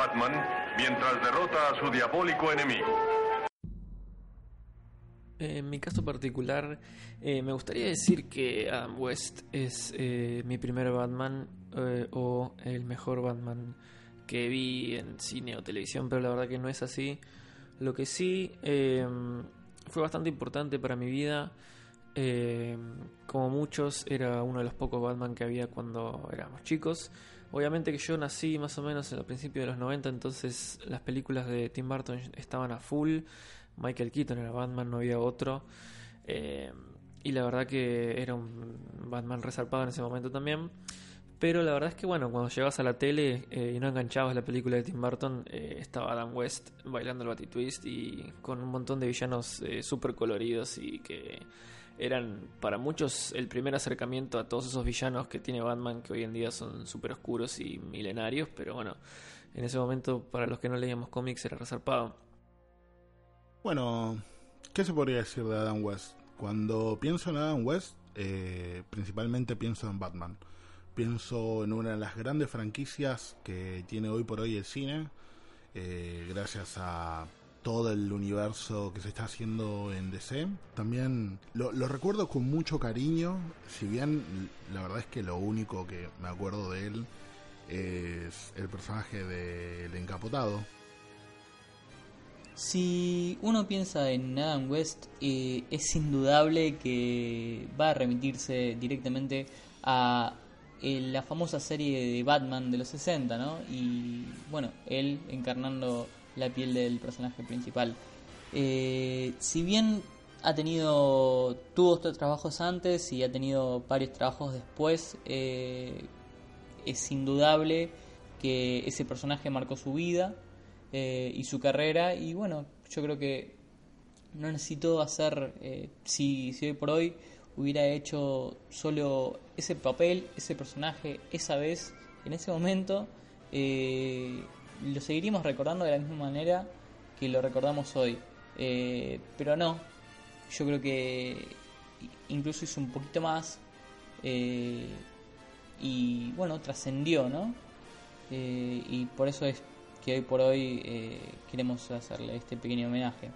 Batman mientras derrota a su diabólico enemigo. En mi caso particular, eh, me gustaría decir que Adam West es eh, mi primer Batman eh, o el mejor Batman que vi en cine o televisión, pero la verdad que no es así. Lo que sí fue bastante importante para mi vida. como muchos, era uno de los pocos Batman que había cuando éramos chicos. Obviamente que yo nací más o menos en el principio de los 90, entonces las películas de Tim Burton estaban a full. Michael Keaton era Batman, no había otro. Eh, y la verdad que era un Batman resarpado en ese momento también. Pero la verdad es que bueno, cuando llegabas a la tele eh, y no enganchabas la película de Tim Burton, eh, estaba Adam West bailando el Batitwist y con un montón de villanos súper coloridos y que eran para muchos el primer acercamiento a todos esos villanos que tiene Batman que hoy en día son súper oscuros y milenarios, pero bueno, en ese momento para los que no leíamos cómics era resarpado. Bueno, ¿qué se podría decir de Adam West? Cuando pienso en Adam West, eh, principalmente pienso en Batman. Pienso en una de las grandes franquicias que tiene hoy por hoy el cine, eh, gracias a todo el universo que se está haciendo en DC. También lo, recuerdo con mucho cariño, si bien la verdad es que lo único que me acuerdo de él es el personaje del encapotado. Si uno piensa en Adam West, eh, es indudable que va a remitirse directamente a eh, la famosa serie de Batman de los 60, ¿no? Y bueno, él encarnando la piel del personaje principal. Eh, si bien ha tenido, tuvo estos trabajos antes y ha tenido varios trabajos después, eh, es indudable que ese personaje marcó su vida eh, y su carrera y bueno, yo creo que no necesito hacer, si, si hoy por hoy hubiera hecho solo ese papel, ese personaje, esa vez, en ese momento, lo seguiríamos recordando de la misma manera que lo recordamos hoy. Eh, pero no, yo creo que incluso hizo un poquito más eh, y bueno, trascendió, ¿no? Eh, y por eso es que hoy por hoy eh, queremos hacerle este pequeño homenaje.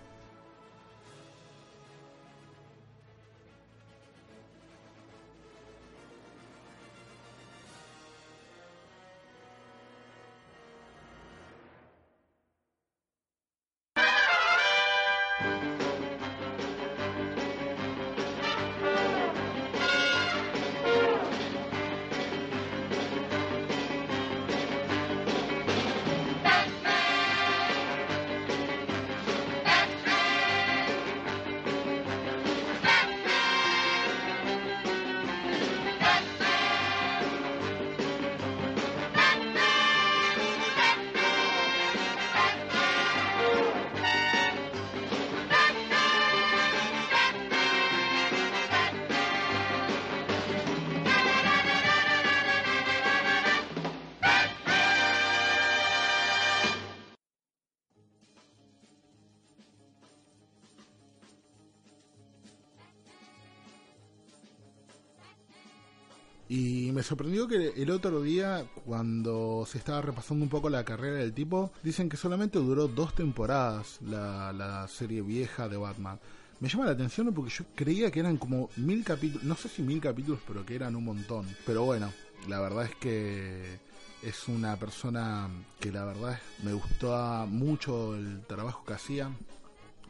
Sorprendió que el otro día, cuando se estaba repasando un poco la carrera del tipo, dicen que solamente duró dos temporadas la, la serie vieja de Batman. Me llama la atención porque yo creía que eran como mil capítulos, no sé si mil capítulos, pero que eran un montón. Pero bueno, la verdad es que es una persona que la verdad me gustaba mucho el trabajo que hacía.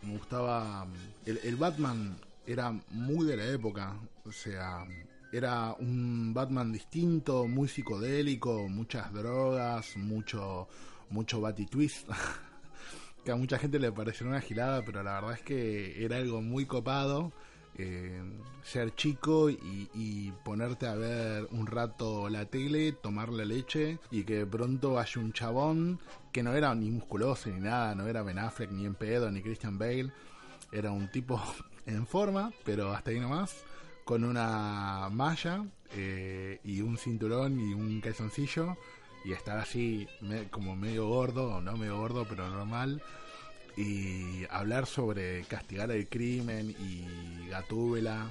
Me gustaba... El, el Batman era muy de la época, o sea, era un Batman distinto, muy psicodélico, muchas drogas, mucho, mucho Twist. que a mucha gente le pareció una gilada, pero la verdad es que era algo muy copado. Eh, ser chico y, ponerte a ver un rato la tele, tomar la leche y que de pronto haya un chabón que no era ni musculoso ni nada, no era Ben Affleck ni en pedo ni Christian Bale, era un tipo en forma, pero hasta ahí nomás, con una malla eh, y un cinturón y un calzoncillo y estar así como medio gordo, o no medio gordo, pero normal y hablar sobre castigar el crimen y Gatúbela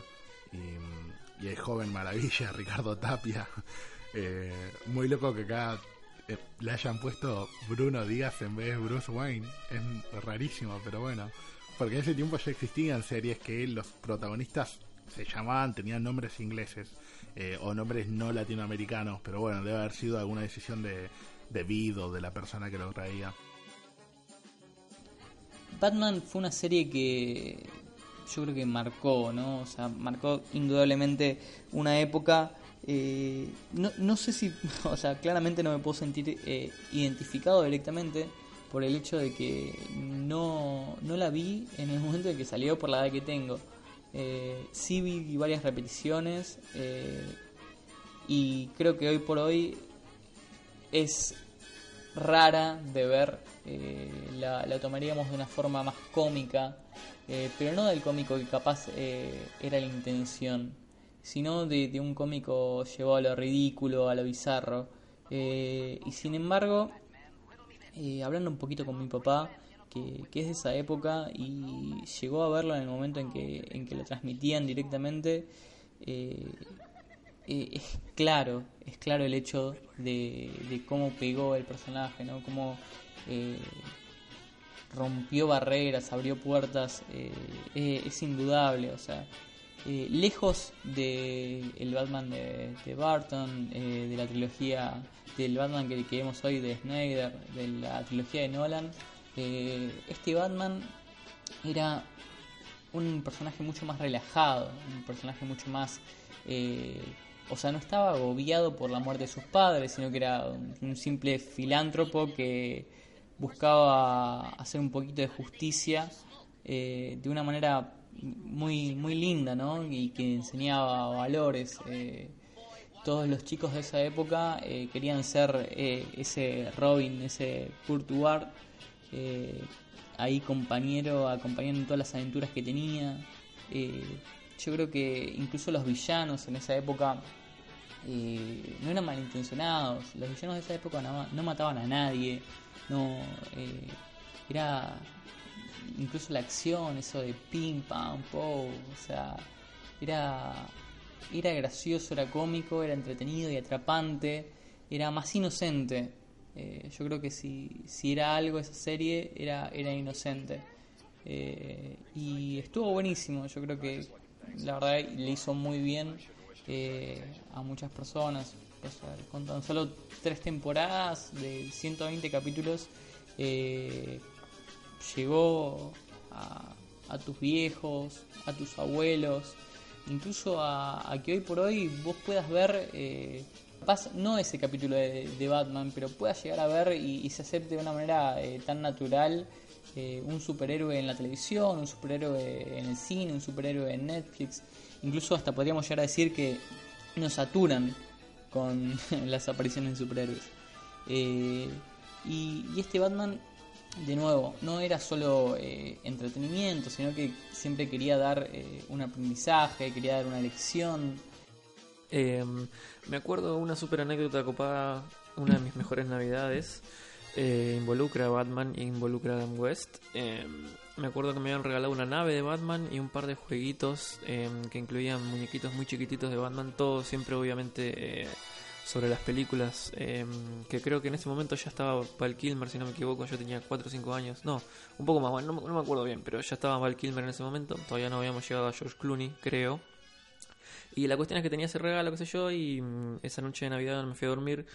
y, el joven maravilla Ricardo Tapia. Eh, muy loco que acá eh, le hayan puesto Bruno Díaz en vez de Bruce Wayne. Es rarísimo, pero bueno. Porque en ese tiempo ya existían series que los protagonistas se llamaban, tenían nombres ingleses eh, o nombres no latinoamericanos, pero bueno, debe haber sido alguna decisión de, de de la persona que lo traía. Batman fue una serie que yo creo que marcó, ¿no? O sea, marcó indudablemente una época. Eh, no, no, sé si, o sea, claramente no me puedo sentir eh, identificado directamente por el hecho de que no, no la vi en el momento en que salió por la edad que tengo. Eh, sí vi varias repeticiones eh, y creo que hoy por hoy es rara de ver, eh, la, tomaríamos de una forma más cómica, eh, pero no del cómico que capaz era la intención, sino de, un cómico llevado a lo ridículo, a lo bizarro. y sin embargo, hablando un poquito con mi papá, que, es de esa época y llegó a verlo en el momento en que, en que lo transmitían directamente, eh, es claro, es claro el hecho de, cómo pegó el personaje, ¿no? Cómo eh, rompió barreras, abrió puertas, eh, es indudable, o sea, lejos de el Batman de, Barton, de la trilogía del Batman que, que, vemos hoy de Snyder, de la trilogía de Nolan, este Batman era un personaje mucho más relajado, un personaje mucho más o sea, no estaba agobiado por la muerte de sus padres, sino que era un, simple filántropo que buscaba hacer un poquito de justicia eh, de una manera muy, muy linda, ¿no? Y que enseñaba valores. Eh, todos los chicos de esa época eh, querían ser ese Robin, ese Kurt Ward, ahí compañero, acompañando en todas las aventuras que tenía. yo creo que incluso los villanos en esa época eh, no eran malintencionados. Los villanos de esa época no, mataban a nadie. No, eh, era incluso la acción, eso de pim pam po, o sea, era era gracioso, era cómico, era entretenido y atrapante, era más inocente. Eh, yo creo que si, si era algo esa serie, era, era inocente. y estuvo buenísimo, yo creo que la verdad le hizo muy bien eh, a muchas personas. con tan solo tres temporadas de 120 capítulos, eh, llegó a, tus viejos, a tus abuelos, incluso a, que hoy por hoy vos puedas ver, eh, no ese capítulo de, Batman, pero puedas llegar a ver y, se acepte de una manera eh, tan natural. un superhéroe en la televisión, un superhéroe en el cine, un superhéroe en Netflix, Incluso hasta podríamos llegar a decir que nos saturan con las apariciones de superhéroes. Eh, y, este Batman, de nuevo, no era solo eh, entretenimiento, sino que siempre quería dar eh, un aprendizaje, quería dar una lección. Em, me acuerdo una super anécdota copada, una de mis mejores navidades. involucra a Batman e involucra a Adam West. Em, me acuerdo que me habían regalado una nave de Batman y un par de jueguitos em, que incluían muñequitos muy chiquititos de Batman, todo siempre obviamente eh, sobre las películas, que creo que en ese momento ya estaba Val Kilmer, si no me equivoco, yo tenía 4 o 5 años, no, un poco más, bueno, no, no me acuerdo bien, pero ya estaba Val Kilmer en ese momento, todavía no habíamos llegado a George Clooney, creo. Y la cuestión es que tenía ese regalo, qué sé yo, y mm, esa noche de Navidad me fui a dormir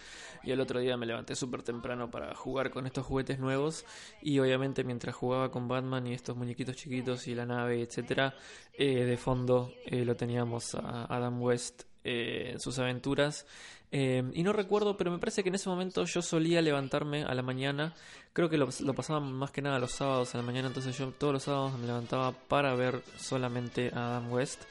y el otro día me levanté súper temprano para jugar con estos juguetes nuevos. Y obviamente mientras jugaba con Batman y estos muñequitos chiquitos y la nave, etcétera, eh, de fondo eh, lo teníamos a Adam West eh, sus aventuras. Eh, y no recuerdo, pero me parece que en ese momento yo solía levantarme a la mañana. Creo que lo, lo pasaba más que nada los sábados a la mañana, entonces yo todos los sábados me levantaba para ver solamente a Adam West.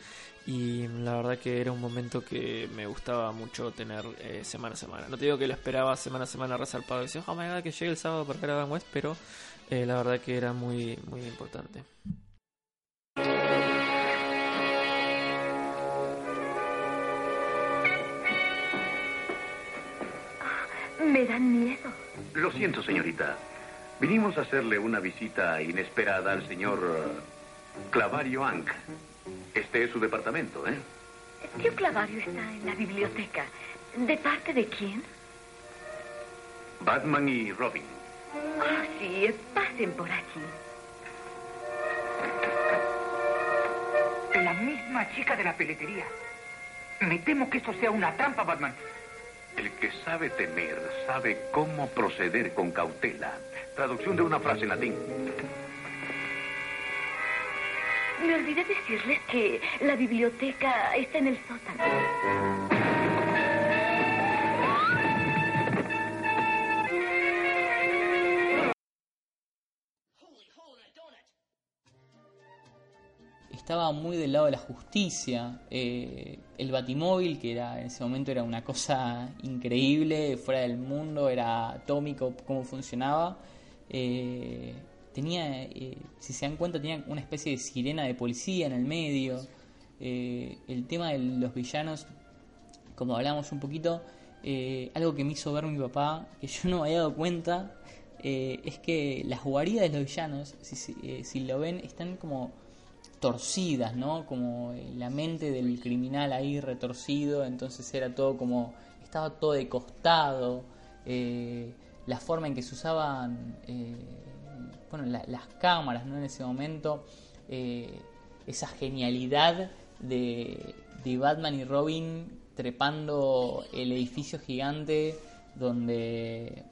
Y la verdad que era un momento que me gustaba mucho tener eh, semana a semana. No te digo que lo esperaba semana a semana resarpado y decía, oh my god, que llegue el sábado para ver a Adam West, pero eh, la verdad que era muy, muy importante. Me dan miedo. Lo siento, señorita. Vinimos a hacerle una visita inesperada al señor eh, Clavario Ank. Este es su departamento, ¿eh? Tío Clavario está en la biblioteca. ¿De parte de quién? Batman y Robin. Ah, sí, pasen por aquí. La misma chica de la peletería. Me temo que esto sea una trampa, Batman. El que sabe temer sabe cómo proceder con cautela. Traducción de una frase en latín. Me olvidé decirles que la biblioteca está en el sótano. Estaba muy del lado de la justicia. Eh, el Batimóvil, que era en ese momento era una cosa increíble, fuera del mundo, era atómico cómo funcionaba. Eh, tenía, eh, si se dan cuenta, tenía una especie de sirena de policía en el medio. el tema de los villanos, como hablamos un poquito, algo que me hizo ver mi papá, que yo no me había dado cuenta, es que las guaridas de los villanos, si, si lo ven, están como torcidas, ¿no? Como eh, la mente del criminal ahí retorcido, entonces era todo como, estaba todo de costado, eh, la forma en que se usaban, eh, bueno, las cámaras, ¿no? En ese momento, esa genialidad de, de Batman y Robin trepando el edificio gigante donde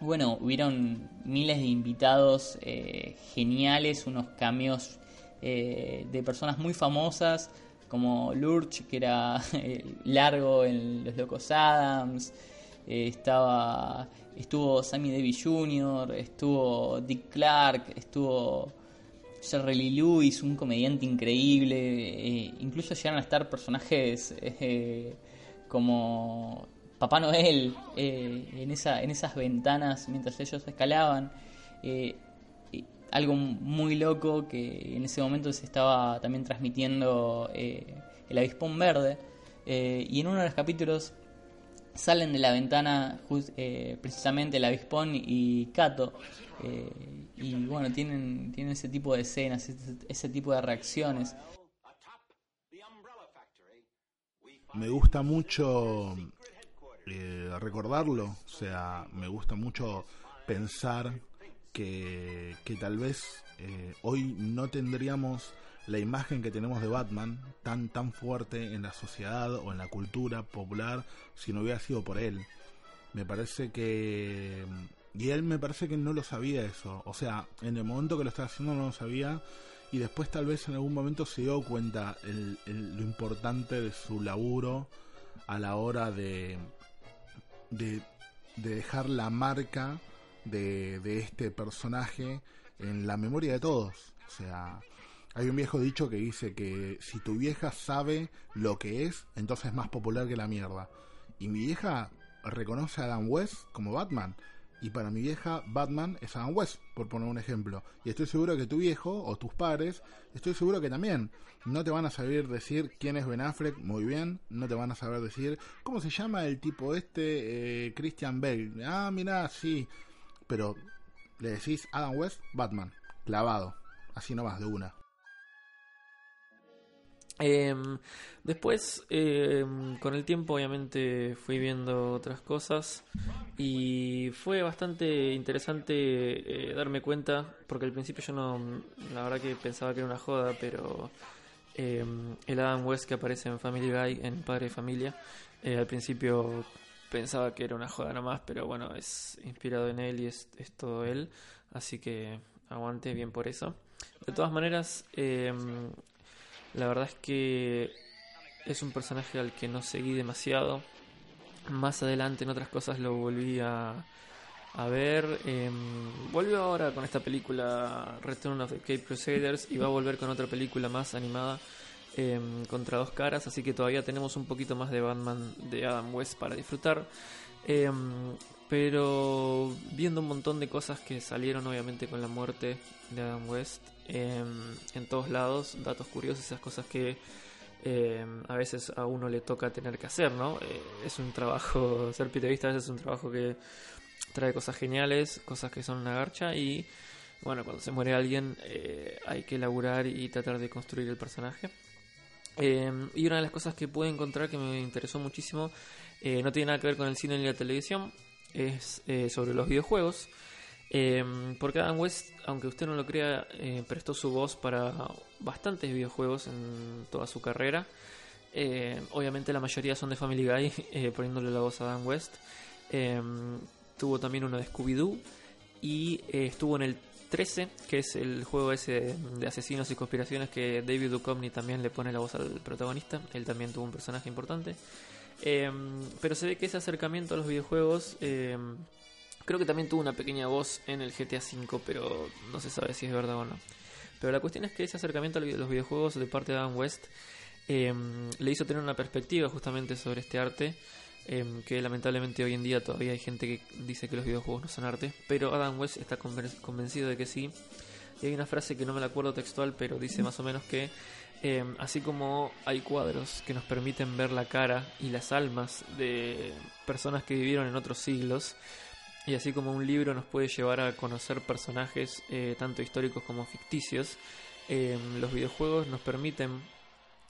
bueno, hubieron miles de invitados geniales, unos cameos eh, de personas muy famosas como Lurch, que era largo en Los Locos Adams, eh, estaba, estuvo Sammy Davis Jr., estuvo Dick Clark, estuvo Jerry Lee Lewis, un comediante increíble, eh, incluso llegaron a estar personajes como Papá Noel en esas ventanas mientras ellos escalaban algo muy loco que en ese momento se estaba también transmitiendo eh, el avispón verde eh, y en uno de los capítulos salen de la ventana eh, precisamente el avispón y Kato y bueno tienen tienen ese tipo de escenas ese, tipo de reacciones. Me gusta mucho recordarlo o sea me gusta mucho pensar que, tal vez eh, hoy no tendríamos la imagen que tenemos de Batman tan tan fuerte en la sociedad o en la cultura popular si no hubiera sido por él. Me parece que y él me parece que no lo sabía eso, o sea, en el momento que lo estaba haciendo no lo sabía y después tal vez en algún momento se dio cuenta lo importante de su laburo a la hora de, de, de dejar la marca de, este personaje en la memoria de todos. O sea, hay un viejo dicho que dice que si tu vieja sabe lo que es, entonces es más popular que la mierda. Y mi vieja reconoce a Adam West como Batman. Y para mi vieja, Batman es Adam West, por poner un ejemplo. Y estoy seguro que tu viejo o tus padres, estoy seguro que también no te van a saber decir quién es Ben Affleck muy bien. No te van a saber decir cómo se llama el tipo este, eh, Christian Bale. Ah, mira, sí pero le decís Adam West, Batman, clavado, así nomás de una. Em, después, em, con el tiempo, obviamente fui viendo otras cosas y fue bastante interesante eh, darme cuenta, porque al principio yo no, la verdad que pensaba que era una joda, pero em, el Adam West que aparece en Family Guy, en Padre y Familia, eh, al principio pensaba que era una joda nomás, pero bueno, es inspirado en él y es, todo él, así que aguante bien por eso. De todas maneras, em, la verdad es que es un personaje al que no seguí demasiado. Más adelante en otras cosas lo volví a, a ver. Eh, ahora con esta película Return of the Cape Crusaders y va a volver con otra película más animada em, contra dos caras. Así que todavía tenemos un poquito más de Batman de Adam West para disfrutar. Em, pero viendo un montón de cosas que salieron obviamente con la muerte de Adam West en todos lados, datos curiosos, esas cosas que a veces a uno le toca tener que hacer, ¿no? Eh, es un trabajo, ser piterista a veces es un trabajo que trae cosas geniales, cosas que son una garcha y bueno, cuando se muere alguien eh, hay que elaborar y tratar de construir el personaje. Em, y una de las cosas que pude encontrar que me interesó muchísimo, eh, no tiene nada que ver con el cine ni la televisión, es eh, sobre los videojuegos. Em, porque Adam West, aunque usted no lo crea, prestó su voz para bastantes videojuegos en toda su carrera. obviamente la mayoría son de Family Guy, poniéndole la voz a Adam West. Em, tuvo también uno de Scooby-Doo y eh, estuvo en el 13, que es el juego ese de asesinos y conspiraciones que David Duchovny también le pone la voz al protagonista. Él también tuvo un personaje importante. Em, pero se ve que ese acercamiento a los videojuegos em, creo que también tuvo una pequeña voz en el GTA V, pero no se sabe si es verdad o no. Pero la cuestión es que ese acercamiento a los videojuegos de parte de Adam West em, le hizo tener una perspectiva justamente sobre este arte Em, que lamentablemente hoy en día todavía hay gente que dice que los videojuegos no son arte, pero Adam West está convencido de que sí. Y hay una frase que no me la acuerdo textual, pero dice más o menos que em, así como hay cuadros que nos permiten ver la cara y las almas de personas que vivieron en otros siglos, y así como un libro nos puede llevar a conocer personajes eh, tanto históricos como ficticios, em, los videojuegos nos permiten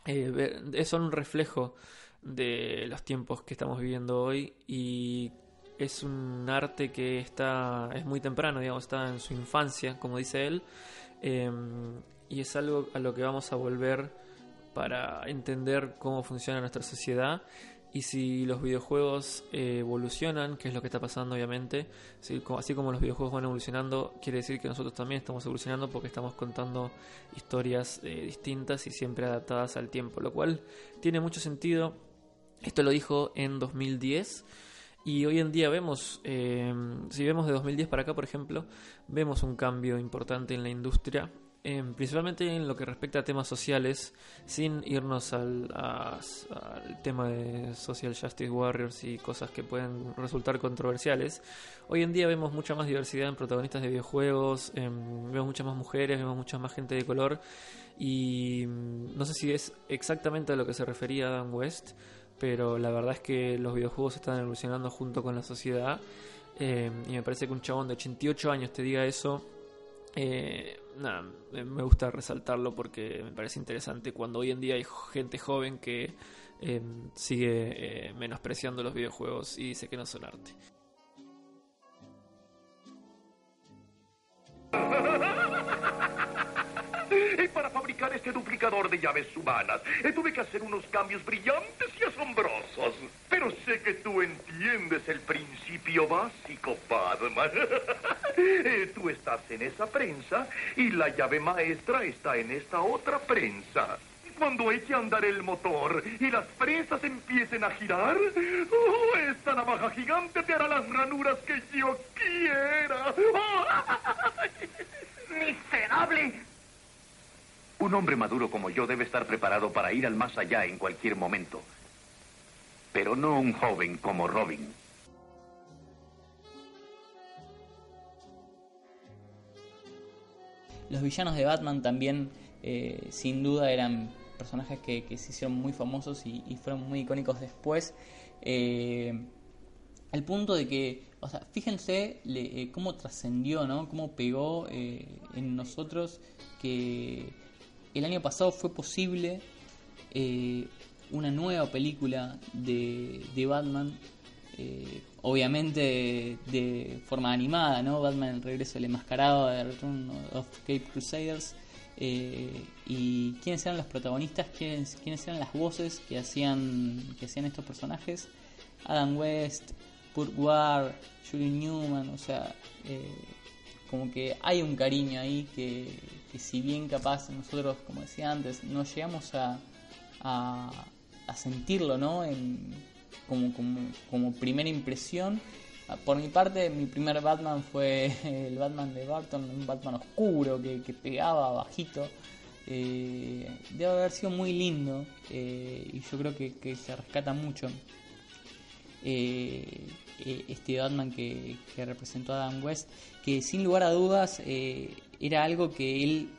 eh, ver, son un reflejo de los tiempos que estamos viviendo hoy y es un arte que está es muy temprano digamos está en su infancia como dice él em, y es algo a lo que vamos a volver para entender cómo funciona nuestra sociedad y si los videojuegos evolucionan, que es lo que está pasando obviamente, así como los videojuegos van evolucionando, quiere decir que nosotros también estamos evolucionando porque estamos contando historias eh, distintas y siempre adaptadas al tiempo, lo cual tiene mucho sentido esto lo dijo en 2010 y hoy en día vemos, eh, si vemos de 2010 para acá, por ejemplo, vemos un cambio importante en la industria, eh, principalmente en lo que respecta a temas sociales, sin irnos al, tema de Social Justice Warriors y cosas que pueden resultar controversiales. Hoy en día vemos mucha más diversidad en protagonistas de videojuegos, em, vemos muchas más mujeres, vemos mucha más gente de color y mm, no sé si es exactamente a lo que se refería Adam West pero la verdad es que los videojuegos están evolucionando junto con la sociedad eh, y me parece que un chabón de 88 años te diga eso, eh, nada, me gusta resaltarlo porque me parece interesante cuando hoy en día hay gente joven que eh, sigue menospreciando los videojuegos y dice que no son arte. Para fabricar este duplicador de llaves humanas, eh, tuve que hacer unos cambios brillantes y asombrosos. Pero sé que tú entiendes el principio básico, Batman. Eh, tú estás en esa prensa y la llave maestra está en esta otra prensa. Cuando eche a andar el motor y las prensas empiecen a girar, oh, esta navaja gigante te hará las ranuras que yo quiera. ¡Miserable! Un hombre maduro como yo debe estar preparado para ir al más allá en cualquier momento. Pero no un joven como Robin. Los villanos de Batman también, eh, sin duda, eran personajes que, se hicieron muy famosos y, fueron muy icónicos después. Eh, al punto de que, o sea, fíjense eh, cómo trascendió, ¿no? Cómo pegó en nosotros que el año pasado fue posible eh, una nueva película de, Batman, eh, obviamente de, forma animada, ¿no? Batman el regreso del enmascarado de Return of Cape Crusaders. Eh, y quiénes eran los protagonistas, quiénes, eran las voces que hacían, que hacían estos personajes. Adam West, Burt Ward, Julie Newman, o sea, como que hay un cariño ahí que, si bien capaz nosotros, como decía antes, no llegamos a, a, a sentirlo, ¿no? En, como, como, como primera impresión. Ah, Por mi parte, mi primer Batman fue el Batman de Barton, un Batman oscuro que, pegaba bajito. Eh, debe haber sido muy lindo eh, y yo creo que, que se rescata mucho eh, eh, este Batman que, representó a Adam West, que sin lugar a dudas eh, era algo que él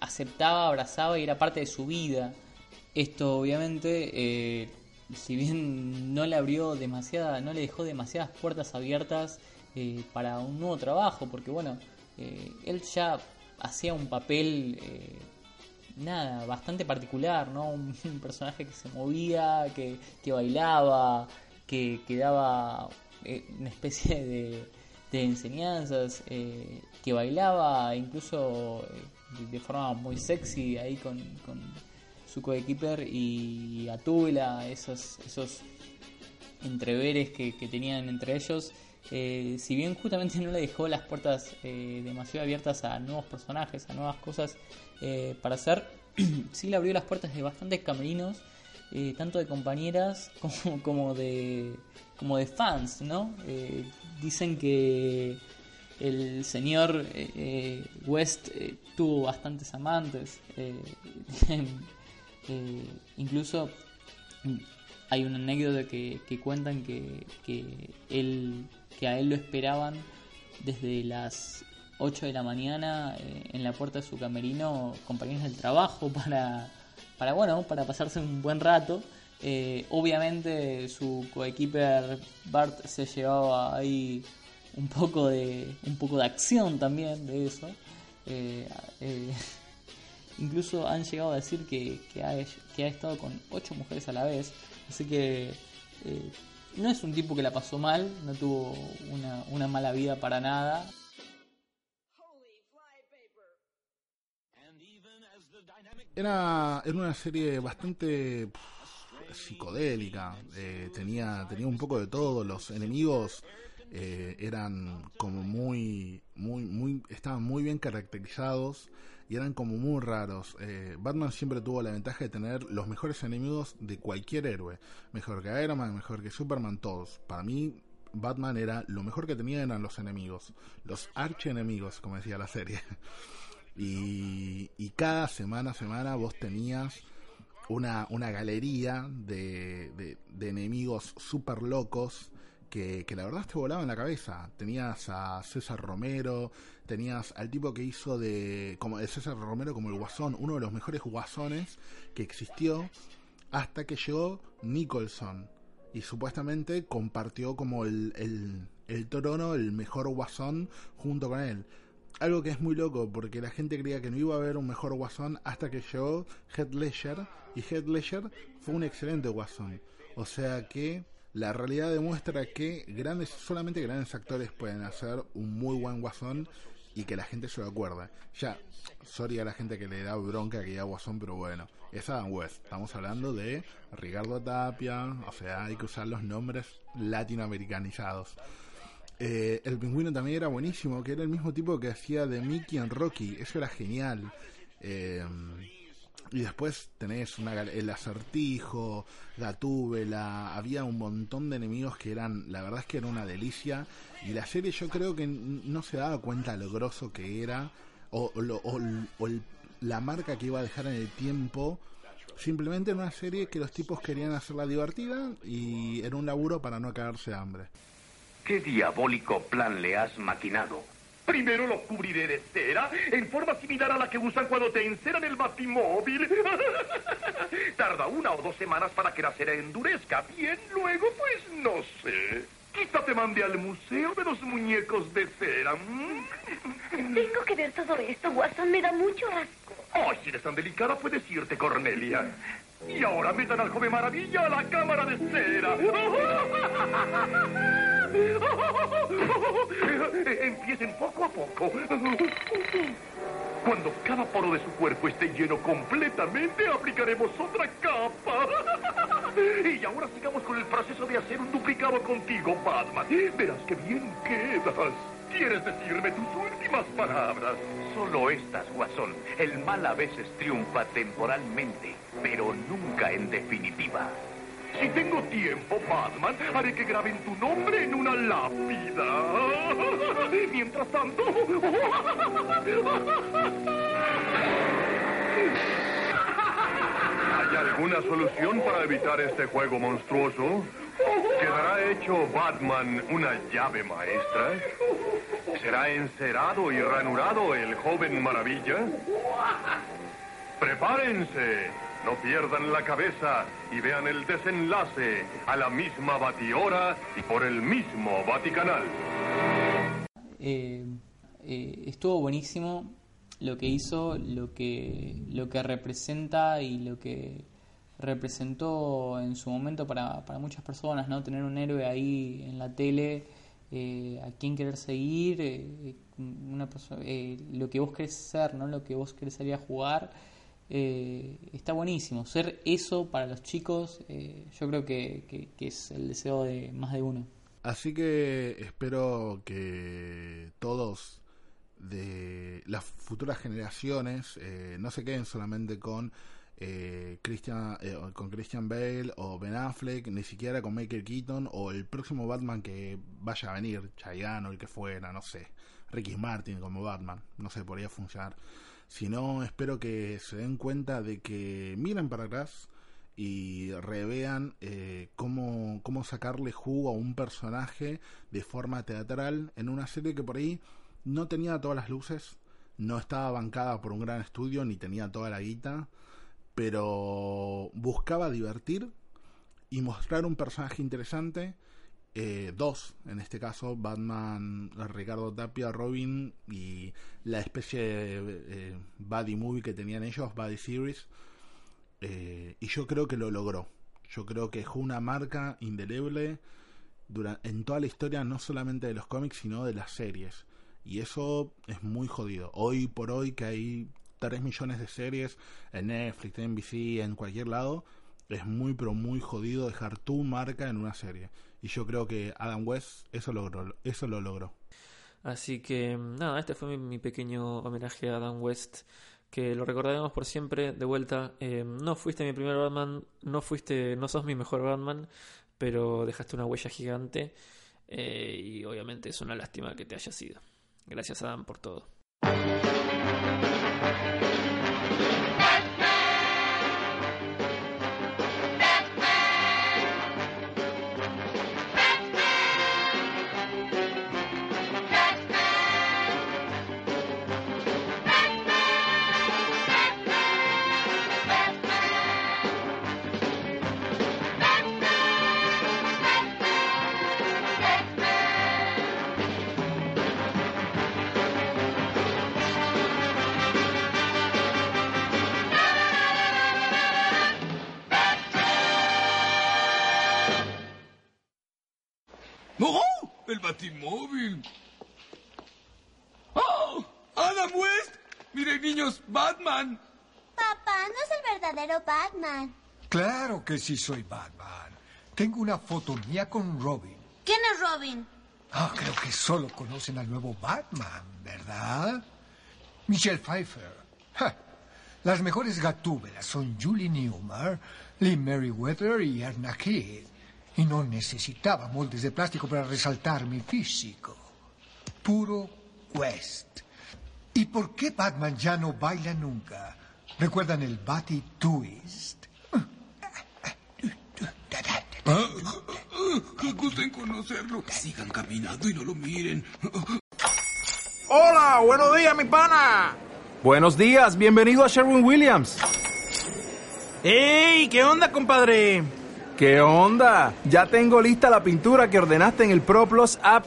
aceptaba, abrazaba y era parte de su vida. Esto obviamente, eh, si bien no le abrió demasiada, no le dejó demasiadas puertas abiertas para un nuevo trabajo, porque bueno, él ya hacía un papel nada, bastante particular, ¿no? Un, un personaje que se movía, que, que bailaba, que, que daba eh, una especie de, enseñanzas, eh, que bailaba incluso eh, de forma muy sexy ahí con, su coequiper y Atula, esos, esos entreveres que, tenían entre ellos. Si bien justamente no le dejó las puertas demasiado abiertas a nuevos personajes, a nuevas cosas para hacer, sí le abrió las puertas de bastantes camerinos, eh, tanto de compañeras como, como de como de fans, ¿no? Eh, dicen que el señor eh, eh, West eh, tuvo bastantes amantes, incluso hay una anécdota que, que cuentan que, que él que a él lo esperaban desde las 8 de la mañana en la puerta de su camerino compañeros del trabajo para para bueno para pasarse un buen rato. Eh, obviamente su coequiper Bart se llevaba ahí un poco de un poco de acción también de eso. Eh, eh, incluso han llegado a decir que, que, ha, que ha estado con ocho mujeres a la vez. Así que no es un tipo que la pasó mal no tuvo una, una mala vida para nada Era, era una serie bastante psicodélica, eh, tenía, tenía un poco de todo, los enemigos eh, eran como muy, muy, muy, estaban muy bien caracterizados y eran como muy raros. Eh, Batman siempre tuvo la ventaja de tener los mejores enemigos de cualquier héroe, mejor que Iron Man, mejor que Superman, todos. Para mí, Batman era lo mejor que tenía eran los enemigos, los archienemigos, como decía la serie. Y, y cada semana semana vos tenías una, una galería de, de, enemigos súper locos que, que la verdad te volaban la cabeza. Tenías a César Romero, tenías al tipo que hizo de, como de César Romero como el Guasón, uno de los mejores guasones que existió, hasta que llegó Nicholson. Y supuestamente compartió como el, el, el trono, el mejor guasón, junto con él algo que es muy loco porque la gente creía que no iba a haber un mejor guasón hasta que llegó Heath Ledger y Heath Ledger fue un excelente guasón. O sea que la realidad demuestra que grandes solamente grandes actores pueden hacer un muy buen guasón y que la gente se lo acuerda. Ya, sorry a la gente que le da bronca que ya guasón, pero bueno, es Adam West. Estamos hablando de Ricardo Tapia, o sea, hay que usar los nombres latinoamericanizados. Eh, el pingüino también era buenísimo, que era el mismo tipo que hacía de Mickey en Rocky, eso era genial. Eh, y después tenés una, el acertijo, Gatúbela, había un montón de enemigos que eran, la verdad es que era una delicia. Y la serie yo creo que no se daba cuenta lo grosso que era, o, o, o, la marca que iba a dejar en el tiempo. Simplemente era una serie que los tipos querían hacerla divertida y era un laburo para no cagarse de hambre. ¿Qué diabólico plan le has maquinado? Primero lo cubriré de cera, en forma similar a la que usan cuando te enceran el batimóvil. Tarda una o dos semanas para que la cera endurezca. Bien, luego, pues no sé. Quizá te mande al museo de los muñecos de cera. ¿Mm? Tengo que ver todo esto, Watson. Me da mucho asco. Ay, si eres tan delicada, puedes irte, Cornelia. Y ahora metan al joven maravilla a la cámara de cera. Empiecen poco a poco. Cuando cada poro de su cuerpo esté lleno completamente, aplicaremos otra capa. Y ahora sigamos con el proceso de hacer un duplicado contigo, Batman. Verás que bien quedas. ¿Quieres decirme tus últimas palabras? Solo estas, Guasón. El mal a veces triunfa temporalmente, pero nunca en definitiva. Si tengo tiempo, Batman, haré que graben tu nombre en una lápida. Mientras tanto... ¿Hay alguna solución para evitar este juego monstruoso? ¿Quedará hecho Batman una llave maestra? ¿Será encerado y ranurado el joven maravilla? Prepárense, no pierdan la cabeza y vean el desenlace a la misma batihora y por el mismo Vaticanal. Eh, eh, estuvo buenísimo lo que hizo, lo que, lo que representa y lo que representó en su momento para, para muchas personas, ¿no? Tener un héroe ahí en la tele, eh, a quien querer seguir, eh, una persona, eh, lo que vos querés ser, ¿no? Lo que vos querés salir a jugar, eh, está buenísimo. Ser eso para los chicos, eh, yo creo que, que, es el deseo de más de uno. Así que espero que todos de las futuras generaciones eh, no se queden solamente con eh, Christian eh, con Christian Bale o Ben Affleck, ni siquiera con Michael Keaton o el próximo Batman que vaya a venir, Chayanne o el que fuera, no sé, Ricky Martin como Batman, no sé, podría funcionar. Sino espero que se den cuenta de que miren para atrás y revean eh, cómo, cómo sacarle jugo a un personaje de forma teatral en una serie que por ahí no tenía todas las luces, no estaba bancada por un gran estudio, ni tenía toda la guita, pero buscaba divertir y mostrar un personaje interesante. Eh, dos, en este caso, Batman, Ricardo Tapia, Robin y la especie de eh, buddy movie que tenían ellos, buddy series. Eh, y yo creo que lo logró. Yo creo que dejó una marca indeleble en toda la historia, no solamente de los cómics, sino de las series. Y eso es muy jodido. Hoy por hoy que hay 3 millones de series en Netflix, en NBC, en cualquier lado, es muy pero muy jodido dejar tu marca en una serie. Y yo creo que Adam West eso logró, eso lo logró. Así que nada, este fue mi, pequeño homenaje a Adam West, que lo recordaremos por siempre. De vuelta, eh, no fuiste mi primer Batman, no fuiste, no sos mi mejor Batman, pero dejaste una huella gigante eh, y obviamente es una lástima que te haya sido. Gracias Adam por todo. Batman. Papá, no es el verdadero Batman. Claro que sí soy Batman. Tengo una foto mía con Robin. ¿Quién es Robin? Ah, creo que solo conocen al nuevo Batman, ¿verdad? Michelle Pfeiffer. Ja. Las mejores gatúbelas son Julie Newmar, Lee Merriweather y Erna Kidd. Y no necesitaba moldes de plástico para resaltar mi físico. Puro West. ¿Y por qué Batman ya no baila nunca? ¿Recuerdan el Batty Twist? Ah, ah, gusto en conocerlo. Sigan caminando y no lo miren. Hola, buenos días, mi pana. Buenos días, bienvenido a Sherwin Williams. ¡Ey! ¿Qué onda, compadre? ¿Qué onda? Ya tengo lista la pintura que ordenaste en el ProPlus app.